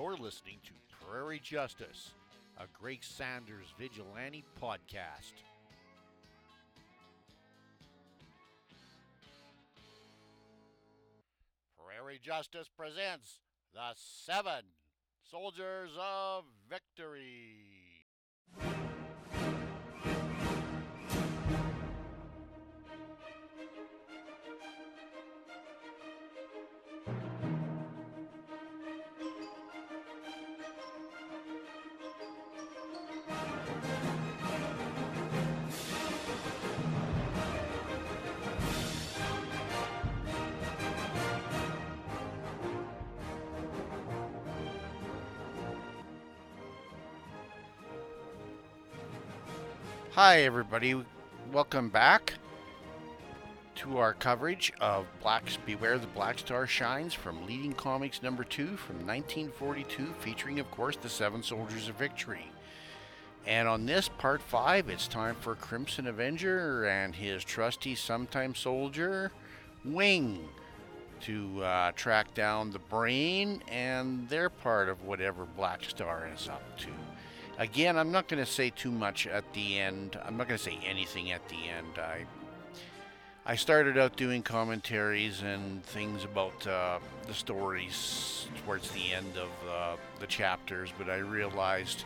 You're listening to Prairie Justice, a Greg Saunders vigilante podcast. Prairie Justice presents the Seven Soldiers of Victory. Hi, everybody. Welcome back to our coverage of Blacks Beware the Black Star Shines from Leading Comics number two from 1942, featuring, of course, the Seven Soldiers of Victory. And on this part five, it's time for Crimson Avenger and his trusty sometime soldier, Wing, to uh, track down the brain and their part of whatever Black Star is up to. Again, I'm not going to say too much at the end. I'm not going to say anything at the end. I I started out doing commentaries and things about uh, the stories towards the end of uh, the chapters, but I realized,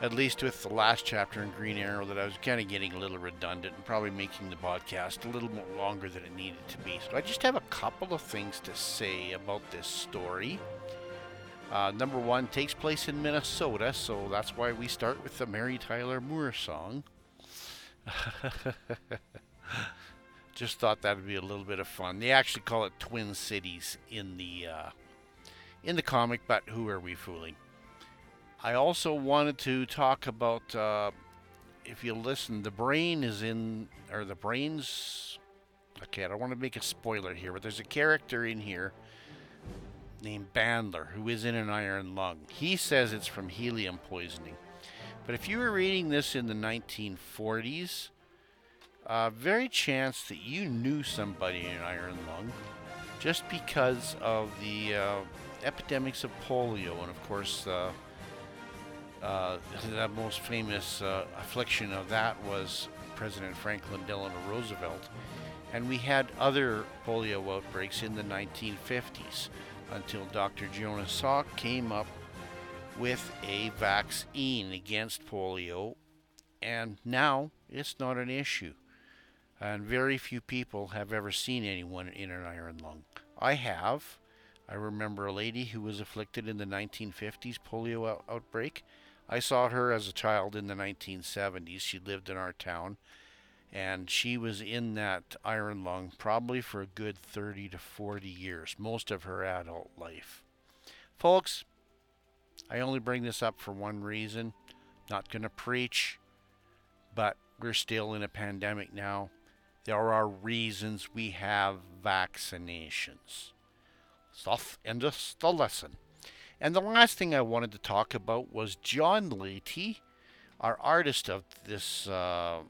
at least with the last chapter in Green Arrow, that I was kind of getting a little redundant and probably making the podcast a little more longer than it needed to be. So I just have a couple of things to say about this story. Uh, number one takes place in Minnesota, so that's why we start with the Mary Tyler Moore song. Just thought that would be a little bit of fun. They actually call it Twin Cities in the uh, in the comic, but who are we fooling? I also wanted to talk about uh, if you listen, the brain is in or the brains. Okay, I don't want to make a spoiler here, but there's a character in here named Bandler who is in an iron lung. He says it's from helium poisoning. But if you were reading this in the 1940s, uh, very chance that you knew somebody in an iron lung just because of the uh, epidemics of polio. And of course, uh, uh, the most famous uh, affliction of that was President Franklin Delano Roosevelt. And we had other polio outbreaks in the 1950s until Dr. Jonas Salk came up with a vaccine against polio, and now it's not an issue. And very few people have ever seen anyone in an iron lung. I have. I remember a lady who was afflicted in the 1950s polio out- outbreak. I saw her as a child in the 1970s. She lived in our town, and she was in that iron lung probably for a good 30 to 40 years, most of her adult life. Folks, I only bring this up for one reason. Not going to preach, but we're still in a pandemic now. There are reasons we have vaccinations. Stuff and just the lesson. And the last thing I wanted to talk about was John Lehti, our artist of this uh,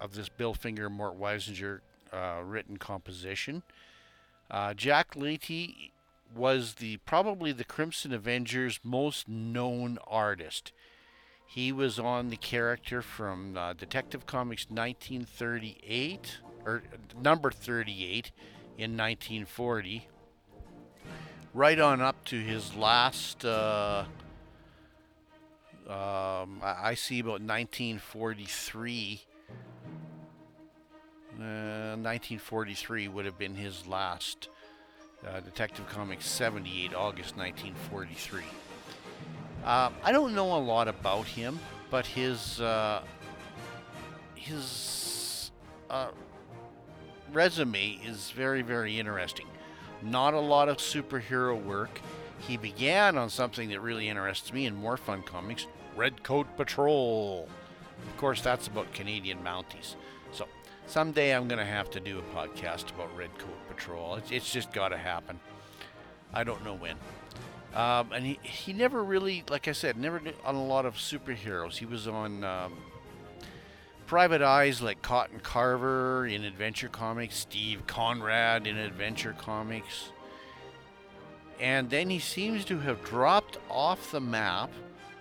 of this Bill Finger Mort Weisinger uh, written composition. Uh, Jack Lehti was the probably the Crimson Avengers most known artist. He was on the character from uh, Detective Comics 1938 or number 38 in 1940, right on up to his last. Uh, um, I see about 1943 uh, 1943 would have been his last. Uh, Detective Comics 78, August 1943. Uh, I don't know a lot about him, but his uh, his uh, resume is very, very interesting. Not a lot of superhero work. He began on something that really interests me in more fun comics, Red Coat Patrol. Of course, that's about Canadian Mounties. So someday I'm going to have to do a podcast about Red Coat Patrol. It's, it's just got to happen. I don't know when. Um, and he, he never really, like I said, never on a lot of superheroes. He was on um, Private Eyes like Cotton Carver in Adventure Comics, Steve Conrad in Adventure Comics. And then he seems to have dropped off the map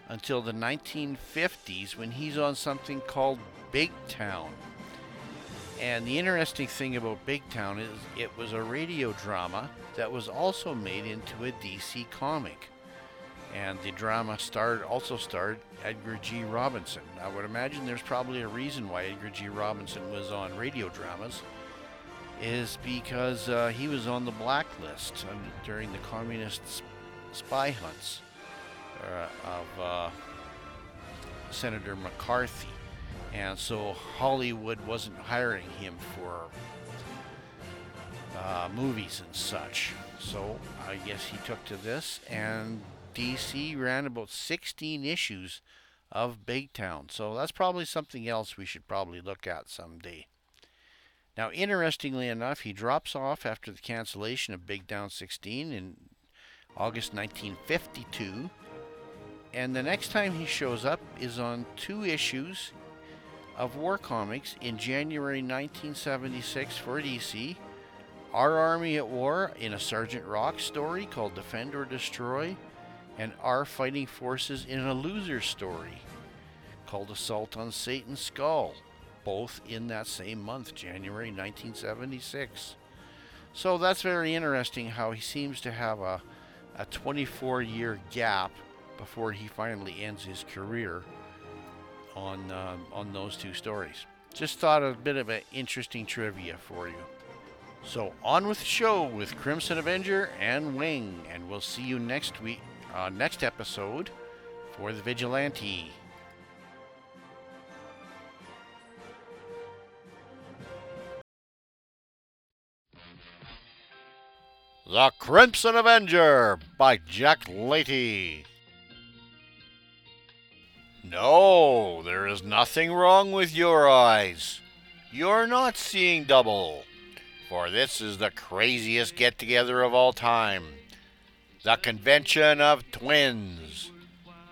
until the 1950s when he's on something called Big Town. And the interesting thing about Big Town is it was a radio drama that was also made into a DC comic. And the drama starred also starred Edgar G. Robinson. I would imagine there's probably a reason why Edgar G. Robinson was on radio dramas, is because uh, he was on the blacklist during the communist spy hunts uh, of uh, Senator McCarthy. And so Hollywood wasn't hiring him for uh, movies and such. So I guess he took to this, and DC ran about 16 issues of Big Town. So that's probably something else we should probably look at someday. Now, interestingly enough, he drops off after the cancellation of Big Town 16 in August 1952. And the next time he shows up is on two issues of War Comics in January 1976 for DC. Our Army at War in a Sergeant Rock story called Defend or Destroy, and Our Fighting Forces in a Loser story called Assault on Satan's Skull, both in that same month, January 1976. So that's very interesting how he seems to have a, a 24 year gap before he finally ends his career on uh, on those two stories. Just thought a bit of an interesting trivia for you. So on with the show with Crimson Avenger and Wing, and we'll see you next week, uh, next episode for the Vigilante. The Crimson Avenger by Jack Lehti. No, there is nothing wrong with your eyes. You're not seeing double. For this is the craziest get together of all time the Convention of Twins.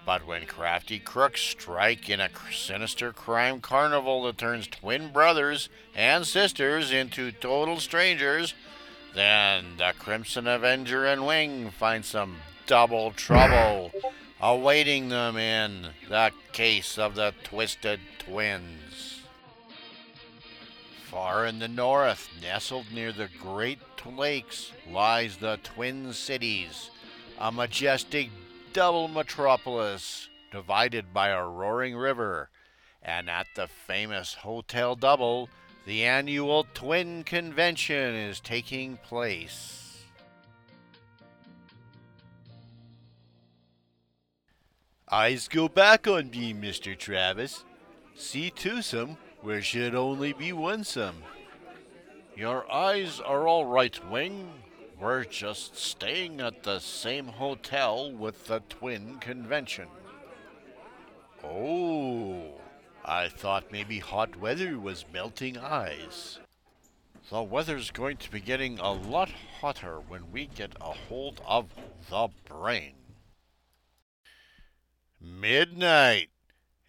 But when crafty crooks strike in a sinister crime carnival that turns twin brothers and sisters into total strangers, then the Crimson Avenger and Wing find some double trouble awaiting them in the case of the Twisted Twins. Far in the north, nestled near the Great Lakes, lies the Twin Cities, a majestic double metropolis divided by a roaring river. And at the famous Hotel Double, the annual Twin Convention is taking place. Eyes go back on me, Mr. Travis. See twosome where should only be onesome. Your eyes are all right, Wing. We're just staying at the same hotel with the twin convention. Oh, I thought maybe hot weather was melting eyes. The weather's going to be getting a lot hotter when we get a hold of the brain. Midnight,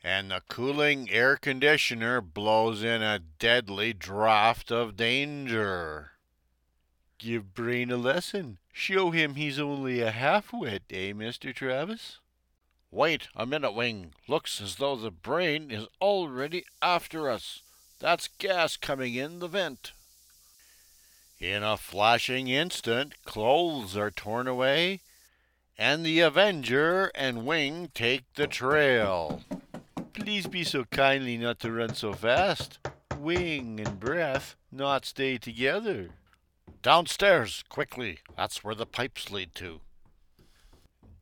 and the cooling air conditioner blows in a deadly draught of danger. Give Brain a lesson. Show him he's only a half-wit, eh, Mr. Travis? Wait a minute, Wing. Looks as though the brain is already after us. That's gas coming in the vent. In a flashing instant, clothes are torn away, and the Avenger and Wing take the trail. Please be so kindly not to run so fast. Wing and Breath not stay together. Downstairs, quickly. That's where the pipes lead to.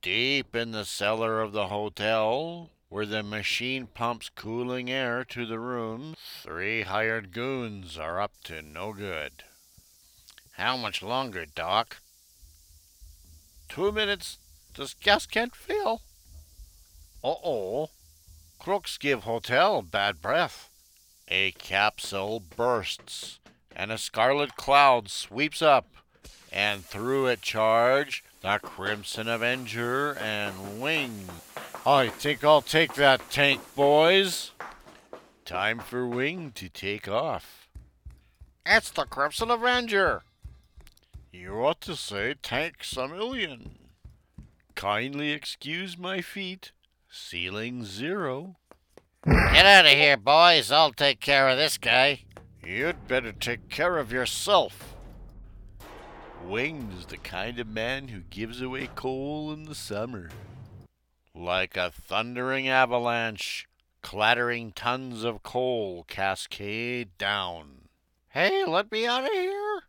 Deep in the cellar of the hotel, where the machine pumps cooling air to the room, three hired goons are up to no good. How much longer, Doc? Two minutes this gas can't fill. Uh-oh. Crooks give hotel bad breath. A capsule bursts, and a scarlet cloud sweeps up, and through it charge the Crimson Avenger and Wing. I think I'll take that tank, boys. Time for Wing to take off. It's the Crimson Avenger. You ought to say tanks a. Kindly excuse my feet. Ceiling zero. Get out of here, boys. I'll take care of this guy. You'd better take care of yourself. Wing's the kind of man who gives away coal in the summer. Like a thundering avalanche, clattering tons of coal cascade down. Hey, let me out of here.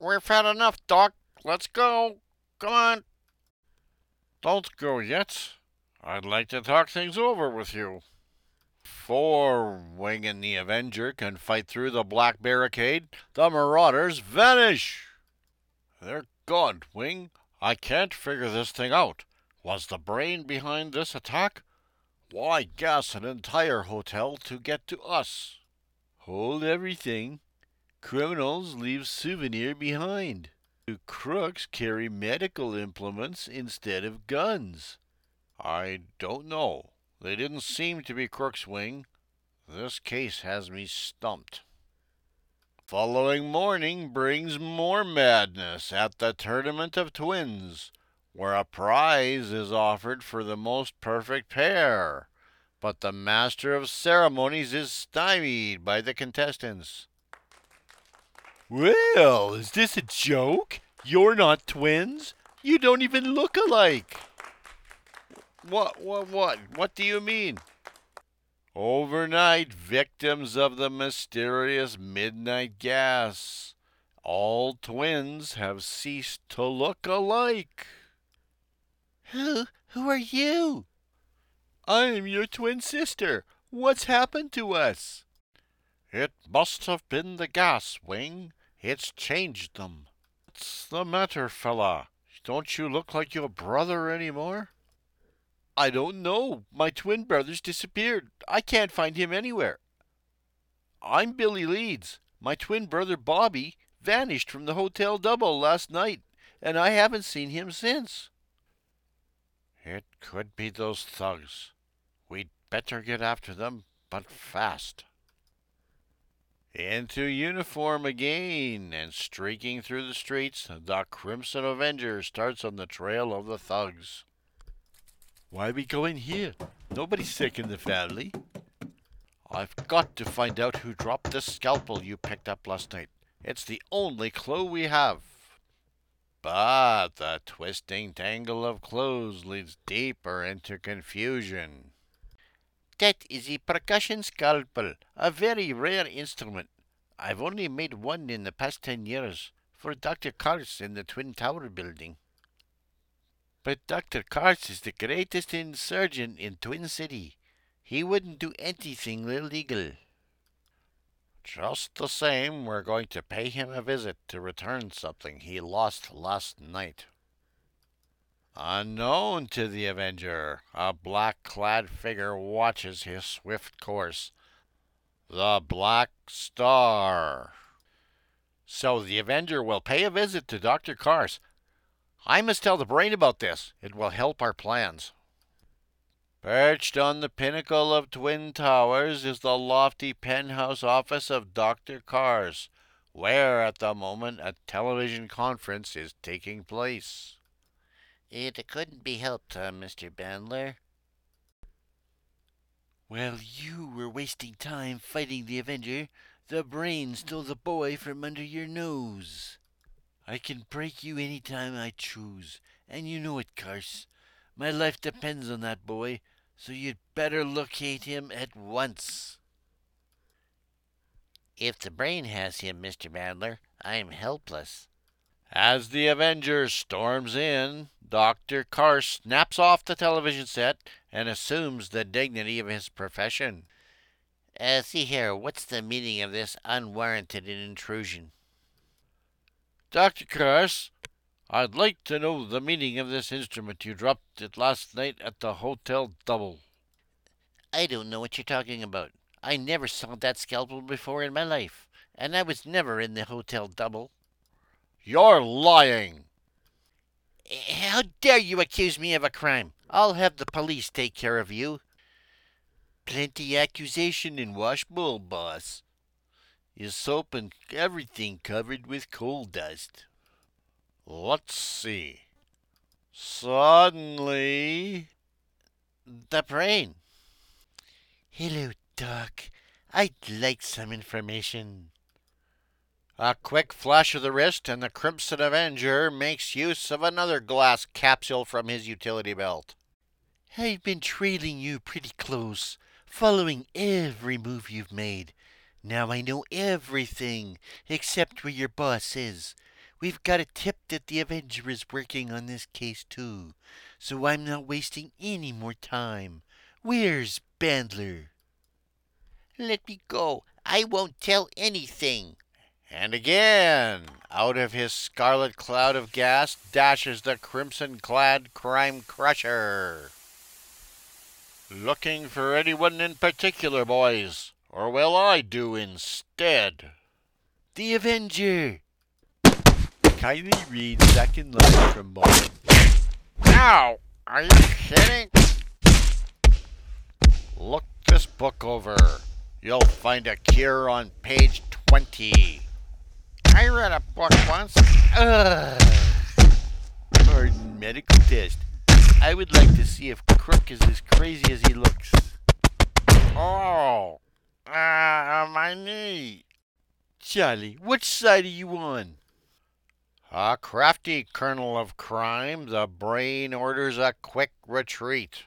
We've had enough, Doc. Let's go. Come on. Don't go yet. I'd like to talk things over with you. Before Wing and the Avenger can fight through the black barricade, the marauders vanish. They're gone, Wing. I can't figure this thing out. Was the brain behind this attack? Why gas an entire hotel to get to us? Hold everything. Criminals leave souvenir behind. Do crooks carry medical implements instead of guns. I don't know. They didn't seem to be crooks, Wing. This case has me stumped. Following morning brings more madness at the Tournament of Twins, where a prize is offered for the most perfect pair. But the Master of Ceremonies is stymied by the contestants. Well, is this a joke? You're not twins. You don't even look alike. What, what, what? What do you mean? Overnight victims of the mysterious midnight gas. All twins have ceased to look alike. Who, who are you? I'm your twin sister. What's happened to us? It must have been the gas, Wing. It's changed them. What's the matter, fella? Don't you look like your brother any more? I don't know. My twin brother's disappeared. I can't find him anywhere. I'm Billy Leeds. My twin brother Bobby vanished from the Hotel Double last night, and I haven't seen him since. It could be those thugs. We'd better get after them, but fast. Into uniform again, and streaking through the streets, the Crimson Avenger starts on the trail of the thugs. Why are we going here? Nobody's sick in the family. I've got to find out who dropped this scalpel you picked up last night. It's the only clue we have. But the twisting tangle of clues leads deeper into confusion. That is a percussion scalpel, a very rare instrument. I've only made one in the past ten years for Dr. Karst in the Twin Tower building. But Dr. Karst is the greatest surgeon in Twin City. He wouldn't do anything illegal. Just the same, we're going to pay him a visit to return something he lost last night. Unknown to the Avenger, a black clad figure watches his swift course. The Black Star. So the Avenger will pay a visit to Dr. Karst I must tell the brain about this. It will help our plans. Perched on the pinnacle of Twin Towers is the lofty penthouse office of Dr. Karst, where at the moment a television conference is taking place. It couldn't be helped, uh, Mr. Bandler. While you were wasting time fighting the Avenger, the brain stole the boy from under your nose. I can break you any time I choose, and you know it, Karst. My life depends on that boy, so you'd better locate him at once. If the brain has him, Mr. Bandler, I'm helpless. As the Avenger storms in, Dr. Karst snaps off the television set and assumes the dignity of his profession. Uh, see here, what's the meaning of this unwarranted intrusion? Dr. Karst, I'd like to know the meaning of this instrument you dropped it last night at the Hotel Double. I don't know what you're talking about. I never saw that scalpel before in my life, and I was never in the Hotel Double. You're lying. How dare you accuse me of a crime? I'll have the police take care of you. Plenty accusation in washbowl, boss. Your soap and everything covered with coal dust. Let's see. Suddenly. The brain. Hello, Doc. I'd like some information. A quick flash of the wrist, and the Crimson Avenger makes use of another glass capsule from his utility belt. I've been trailing you pretty close, following every move you've made. Now I know everything, except where your boss is. We've got a tip that the Avenger is working on this case too, so I'm not wasting any more time. Where's Bandler? Let me go. I won't tell anything. And again, out of his scarlet cloud of gas dashes the crimson clad crime crusher. Looking for anyone in particular, boys? Or will I do instead? The Avenger! Kindly read second line from bottom. Now, are you kidding? Look this book over. You'll find a cure on page 20. I read a book once. Ugh. Pardon, medical test. I would like to see if Crook is as crazy as he looks. Oh, uh, my knee. Charlie, which side are you on? A crafty kernel of crime, the brain orders a quick retreat.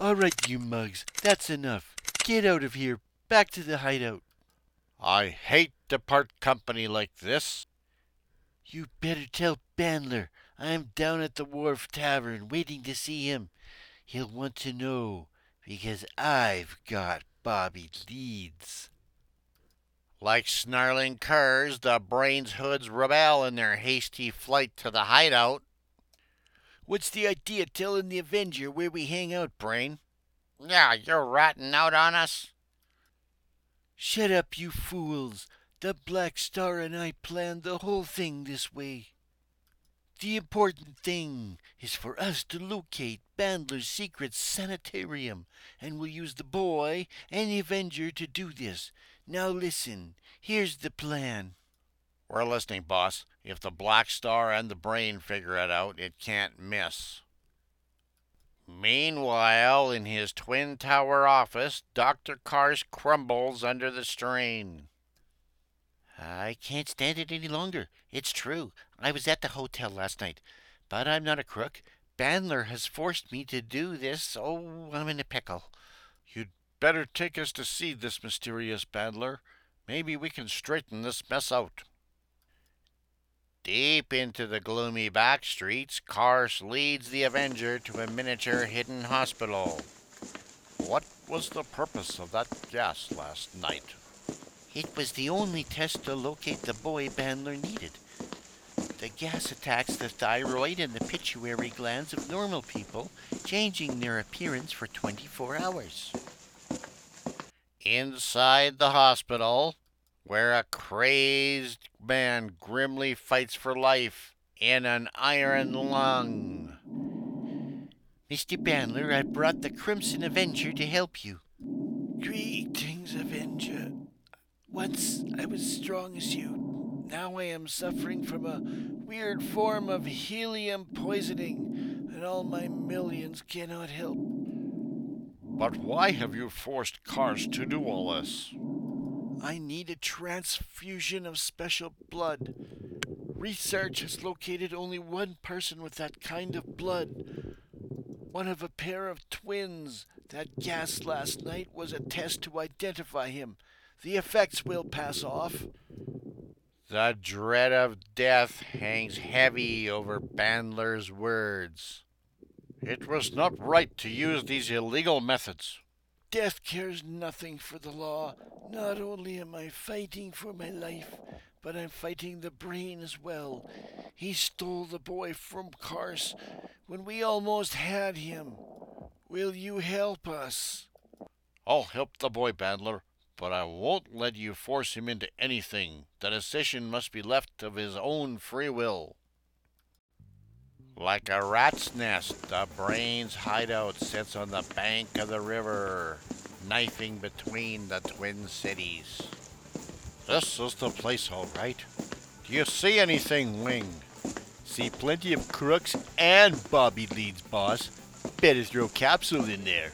All right, you mugs, that's enough. Get out of here. Back to the hideout. I hate to part company like this. You better tell Bandler I'm down at the Wharf Tavern waiting to see him. He'll want to know because I've got Bobby Leeds. Like snarling curs, the brain's hoods rebel in their hasty flight to the hideout. What's the idea telling the Avenger where we hang out, Brain? Yeah, you're ratting out on us. Shut up, you fools. The Black Star and I planned the whole thing this way. The important thing is for us to locate Bandler's secret sanitarium, and we'll use the boy and the Avenger to do this. Now listen, here's the plan. We're listening, boss. If the Black Star and the Brain figure it out, it can't miss. Meanwhile, in his Twin Tower office, Dr. Karst crumbles under the strain. I can't stand it any longer. It's true. I was at the hotel last night. But I'm not a crook. Bandler has forced me to do this. Oh, I'm in a pickle. You'd better take us to see this mysterious Bandler. Maybe we can straighten this mess out. Deep into the gloomy back streets, Karst leads the Avenger to a miniature hidden hospital. What was the purpose of that gas last night? It was the only test to locate the boy Bandler needed. The gas attacks the thyroid and the pituitary glands of normal people, changing their appearance for 24 hours. Inside the hospital, where a crazed man grimly fights for life in an iron lung. Mr. Bandler, I brought the Crimson Avenger to help you. Greetings, Avenger. Once I was strong as you. Now I am suffering from a weird form of helium poisoning, and all my millions cannot help. But why have you forced Karst to do all this? I need a transfusion of special blood. Research has located only one person with that kind of blood. One of a pair of twins. That gas last night was a test to identify him. The effects will pass off. The dread of death hangs heavy over Bandler's words. It was not right to use these illegal methods. Death cares nothing for the law. Not only am I fighting for my life, but I'm fighting the brain as well. He stole the boy from Karst when we almost had him. Will you help us? I'll help the boy, Bandler, but I won't let you force him into anything. The decision must be left of his own free will. Like a rat's nest, the brain's hideout sits on the bank of the river, knifing between the twin cities. This is the place, all right. Do you see anything, Wing? See plenty of crooks and Bobby Leeds, boss. Better throw capsule in there.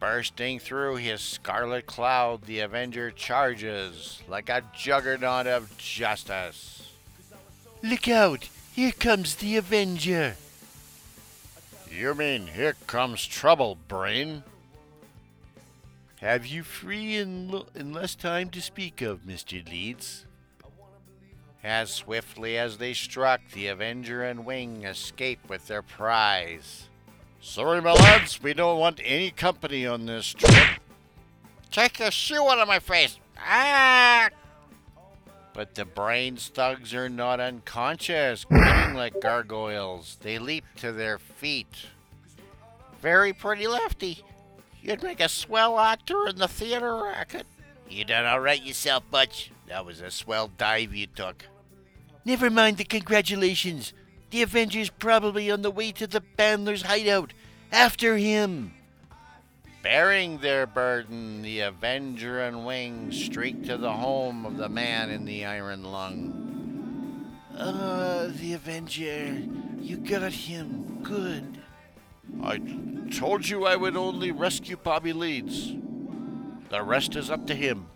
Bursting through his scarlet cloud, the Avenger charges like a juggernaut of justice. Look out! Here comes the Avenger! You mean here comes trouble, Brain? Have you free and, l- and less time to speak of, Mr. Leeds? As swiftly as they struck, the Avenger and Wing escape with their prize. Sorry, my lads, we don't want any company on this trip. Take your shoe out of my face! Ah! But the brains thugs are not unconscious, grinning like gargoyles. They leap to their feet. Very pretty lefty. You'd make a swell actor in the theater racket. You done all right yourself, Butch. That was a swell dive you took. Never mind the congratulations. The Avenger's probably on the way to the Bandler's hideout. After him! Bearing their burden, the Avenger and Wing streak to the home of the man in the iron lung. Ah, the Avenger. You got him. Good. I told you I would only rescue Bobby Leeds. The rest is up to him.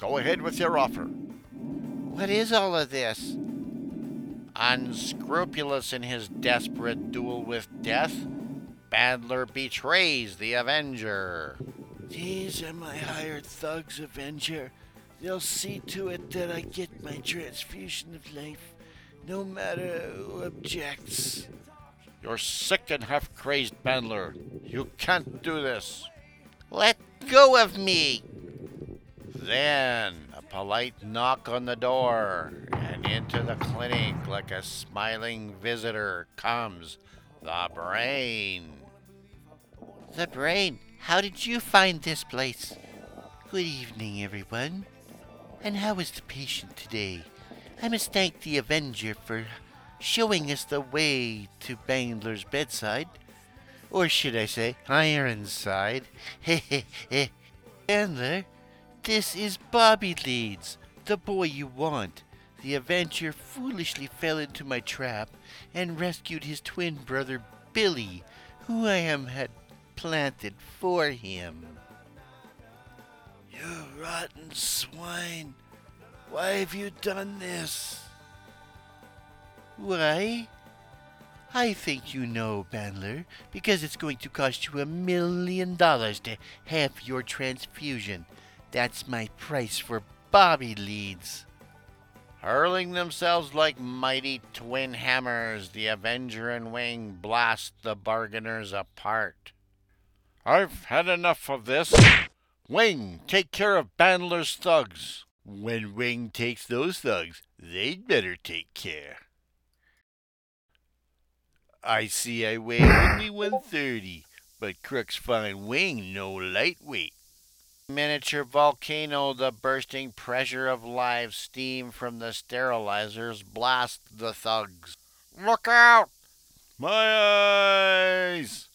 Go ahead with your offer. What is all of this? Unscrupulous in his desperate duel with death, Bandler betrays the Avenger. These are my hired thugs, Avenger. They'll see to it that I get my transfusion of life, no matter who objects. You're sick and half crazed, Bandler. You can't do this. Let go of me. Then a polite knock on the door, and into the clinic, like a smiling visitor, comes the brain. The brain, how did you find this place? Good evening, everyone. And how is the patient today? I must thank the Avenger for showing us the way to Bandler's bedside. Or should I say, Ironside? Bandler, this is Bobby Leeds, the boy you want. The Avenger foolishly fell into my trap and rescued his twin brother Billy, who I am had planted for him. You rotten swine! Why have you done this? Why? I think you know, Bandler, because it's going to cost you a million dollars to have your transfusion. That's my price for Bobby Leeds. Hurling themselves like mighty twin hammers, the Avenger and Wing blast the bargainers apart. I've had enough of this. Wing, take care of Bandler's thugs. When Wing takes those thugs, they'd better take care. I see I weigh only 130, but crooks find Wing no lightweight. Miniature volcano, the bursting pressure of live steam from the sterilizers blast the thugs. Look out! My eyes!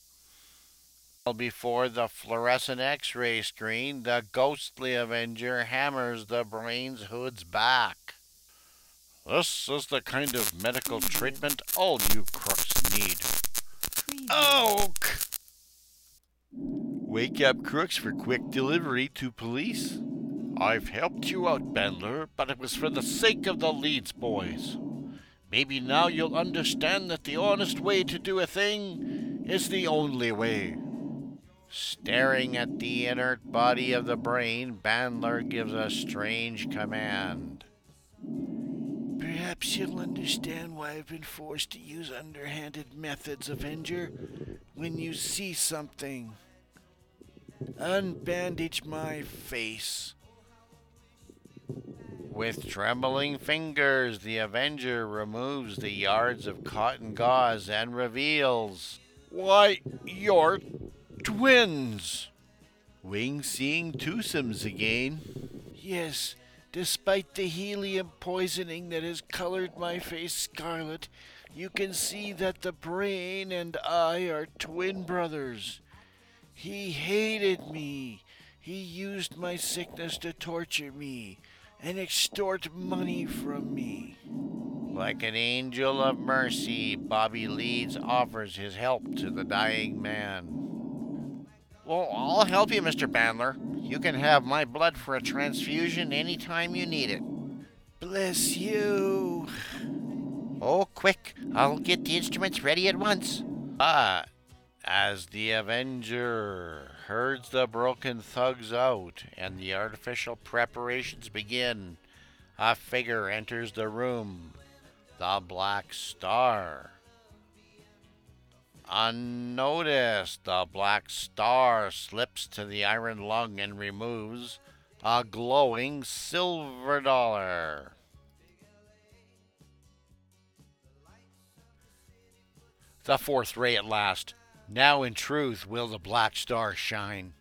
Before the fluorescent x ray screen, the ghostly Avenger hammers the brain's hood's back. This is the kind of medical treatment all you crooks need. Oak! Wake up crooks for quick delivery to police. I've helped you out, Bandler, but it was for the sake of the Leeds boys. Maybe now you'll understand that the honest way to do a thing is the only way. Staring at the inert body of the brain, Bandler gives a strange command. Perhaps you'll understand why I've been forced to use underhanded methods, Avenger, when you see something. Unbandage my face. With trembling fingers, the Avenger removes the yards of cotton gauze and reveals. Why, you're twins! Wing seeing twosomes again. Yes, despite the helium poisoning that has colored my face scarlet, you can see that the brain and I are twin brothers. He hated me. He used my sickness to torture me and extort money from me. Like an angel of mercy, Bobby Leeds offers his help to the dying man. Well, I'll help you, Mr. Bandler. You can have my blood for a transfusion anytime you need it. Bless you. Oh, quick! I'll get the instruments ready at once. But as the Avenger herds the broken thugs out and the artificial preparations begin, a figure enters the room the Black Star. Unnoticed, the Black Star slips to the iron lung and removes a glowing silver dollar. The fourth ray at last. Now in truth will the Black Star shine.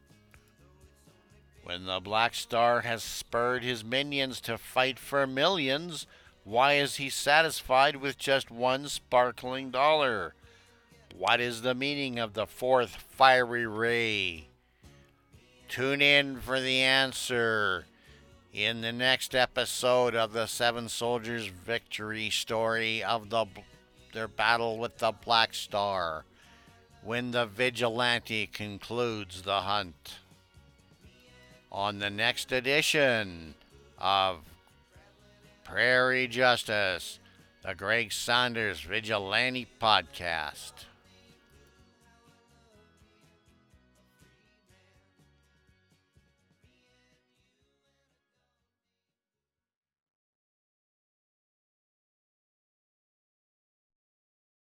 When the Black Star has spurred his minions to fight for millions, why is he satisfied with just one sparkling dollar? What is the meaning of the fourth fiery ray? Tune in for the answer in the next episode of the Seven Soldiers victory story of the their battle with the Black Star when the vigilante concludes the hunt. On the next edition of Prairie Justice, the Greg Saunders Vigilante Podcast.